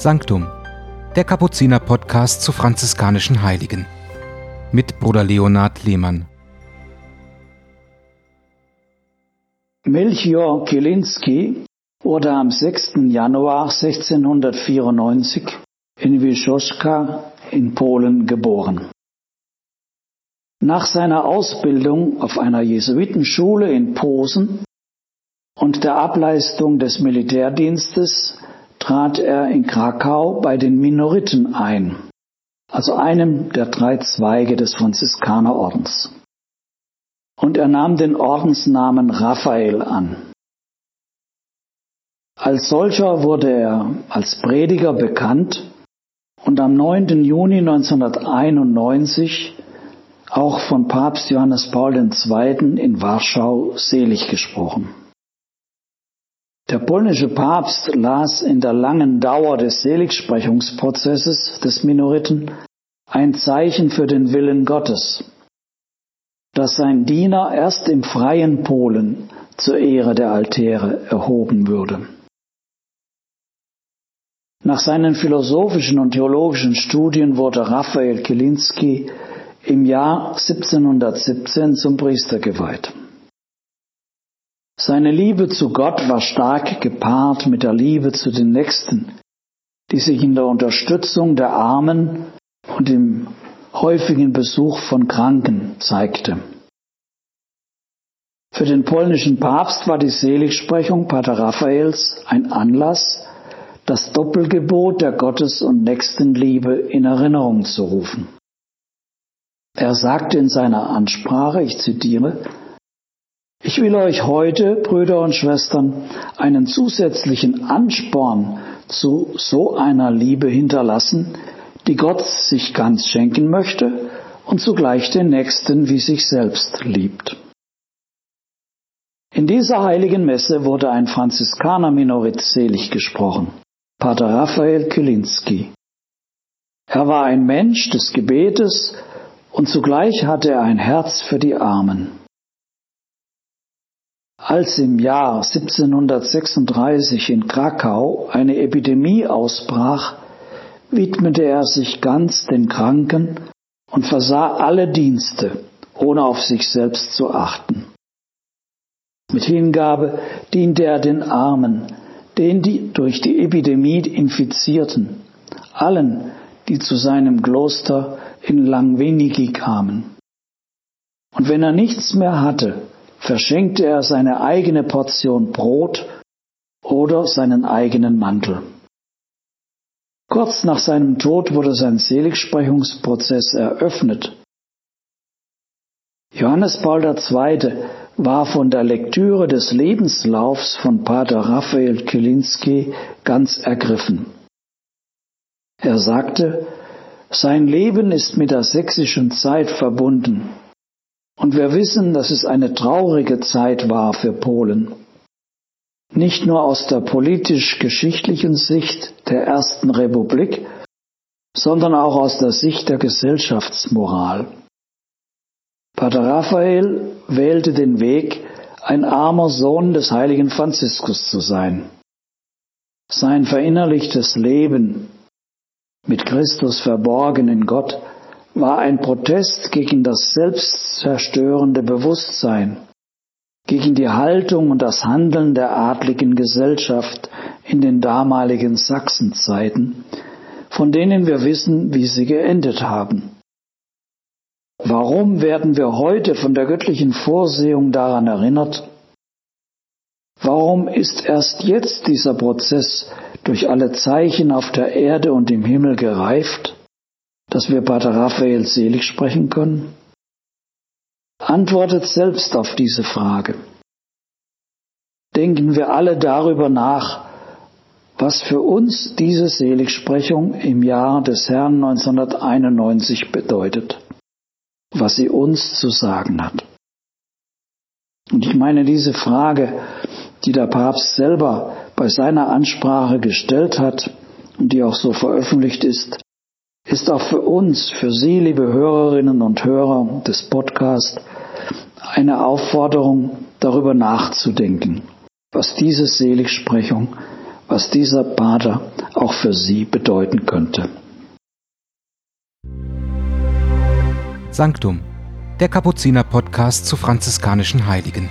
Sanctum, der Kapuziner-Podcast zu franziskanischen Heiligen. Mit Bruder Leonhard Lehmann. Melchior Kielinski wurde am 6. Januar 1694 in Wiszoczka in Polen geboren. Nach seiner Ausbildung auf einer Jesuitenschule in Posen und der Ableistung des Militärdienstes trat er in Krakau bei den Minoriten ein, also einem der drei Zweige des Franziskanerordens. Und er nahm den Ordensnamen Raphael an. Als solcher wurde er als Prediger bekannt und am 9. Juni 1991 auch von Papst Johannes Paul II. in Warschau selig gesprochen. Der polnische Papst las in der langen Dauer des Seligsprechungsprozesses des Minoriten ein Zeichen für den Willen Gottes, dass sein Diener erst im freien Polen zur Ehre der Altäre erhoben würde. Nach seinen philosophischen und theologischen Studien wurde Raphael Kilinski im Jahr 1717 zum Priester geweiht. Seine Liebe zu Gott war stark gepaart mit der Liebe zu den Nächsten, die sich in der Unterstützung der Armen und im häufigen Besuch von Kranken zeigte. Für den polnischen Papst war die Seligsprechung Pater Raphaels ein Anlass, das Doppelgebot der Gottes- und Nächstenliebe in Erinnerung zu rufen. Er sagte in seiner Ansprache, ich zitiere, ich will euch heute, Brüder und Schwestern, einen zusätzlichen Ansporn zu so einer Liebe hinterlassen, die Gott sich ganz schenken möchte und zugleich den Nächsten wie sich selbst liebt. In dieser heiligen Messe wurde ein Franziskaner-Minorit selig gesprochen, Pater Raphael Kilinski. Er war ein Mensch des Gebetes und zugleich hatte er ein Herz für die Armen. Als im Jahr 1736 in Krakau eine Epidemie ausbrach, widmete er sich ganz den Kranken und versah alle Dienste, ohne auf sich selbst zu achten. Mit Hingabe diente er den Armen, denen die durch die Epidemie infizierten, allen, die zu seinem Kloster in Langwenigi kamen. Und wenn er nichts mehr hatte, verschenkte er seine eigene Portion Brot oder seinen eigenen Mantel. Kurz nach seinem Tod wurde sein Seligsprechungsprozess eröffnet. Johannes Paul II. war von der Lektüre des Lebenslaufs von Pater Raphael Kilinski ganz ergriffen. Er sagte, sein Leben ist mit der sächsischen Zeit verbunden. Und wir wissen, dass es eine traurige Zeit war für Polen. Nicht nur aus der politisch-geschichtlichen Sicht der Ersten Republik, sondern auch aus der Sicht der Gesellschaftsmoral. Pater Raphael wählte den Weg, ein armer Sohn des heiligen Franziskus zu sein. Sein verinnerlichtes Leben mit Christus verborgen in Gott war ein Protest gegen das selbstzerstörende Bewusstsein, gegen die Haltung und das Handeln der adligen Gesellschaft in den damaligen Sachsenzeiten, von denen wir wissen, wie sie geendet haben. Warum werden wir heute von der göttlichen Vorsehung daran erinnert? Warum ist erst jetzt dieser Prozess durch alle Zeichen auf der Erde und im Himmel gereift? Dass wir Pater Raphael selig sprechen können? Antwortet selbst auf diese Frage. Denken wir alle darüber nach, was für uns diese Seligsprechung im Jahr des Herrn 1991 bedeutet, was sie uns zu sagen hat. Und ich meine diese Frage, die der Papst selber bei seiner Ansprache gestellt hat und die auch so veröffentlicht ist, ist auch für uns, für Sie, liebe Hörerinnen und Hörer des Podcasts, eine Aufforderung, darüber nachzudenken, was diese Seligsprechung, was dieser Pater auch für sie bedeuten könnte. Sanctum, der Kapuziner Podcast zu franziskanischen Heiligen.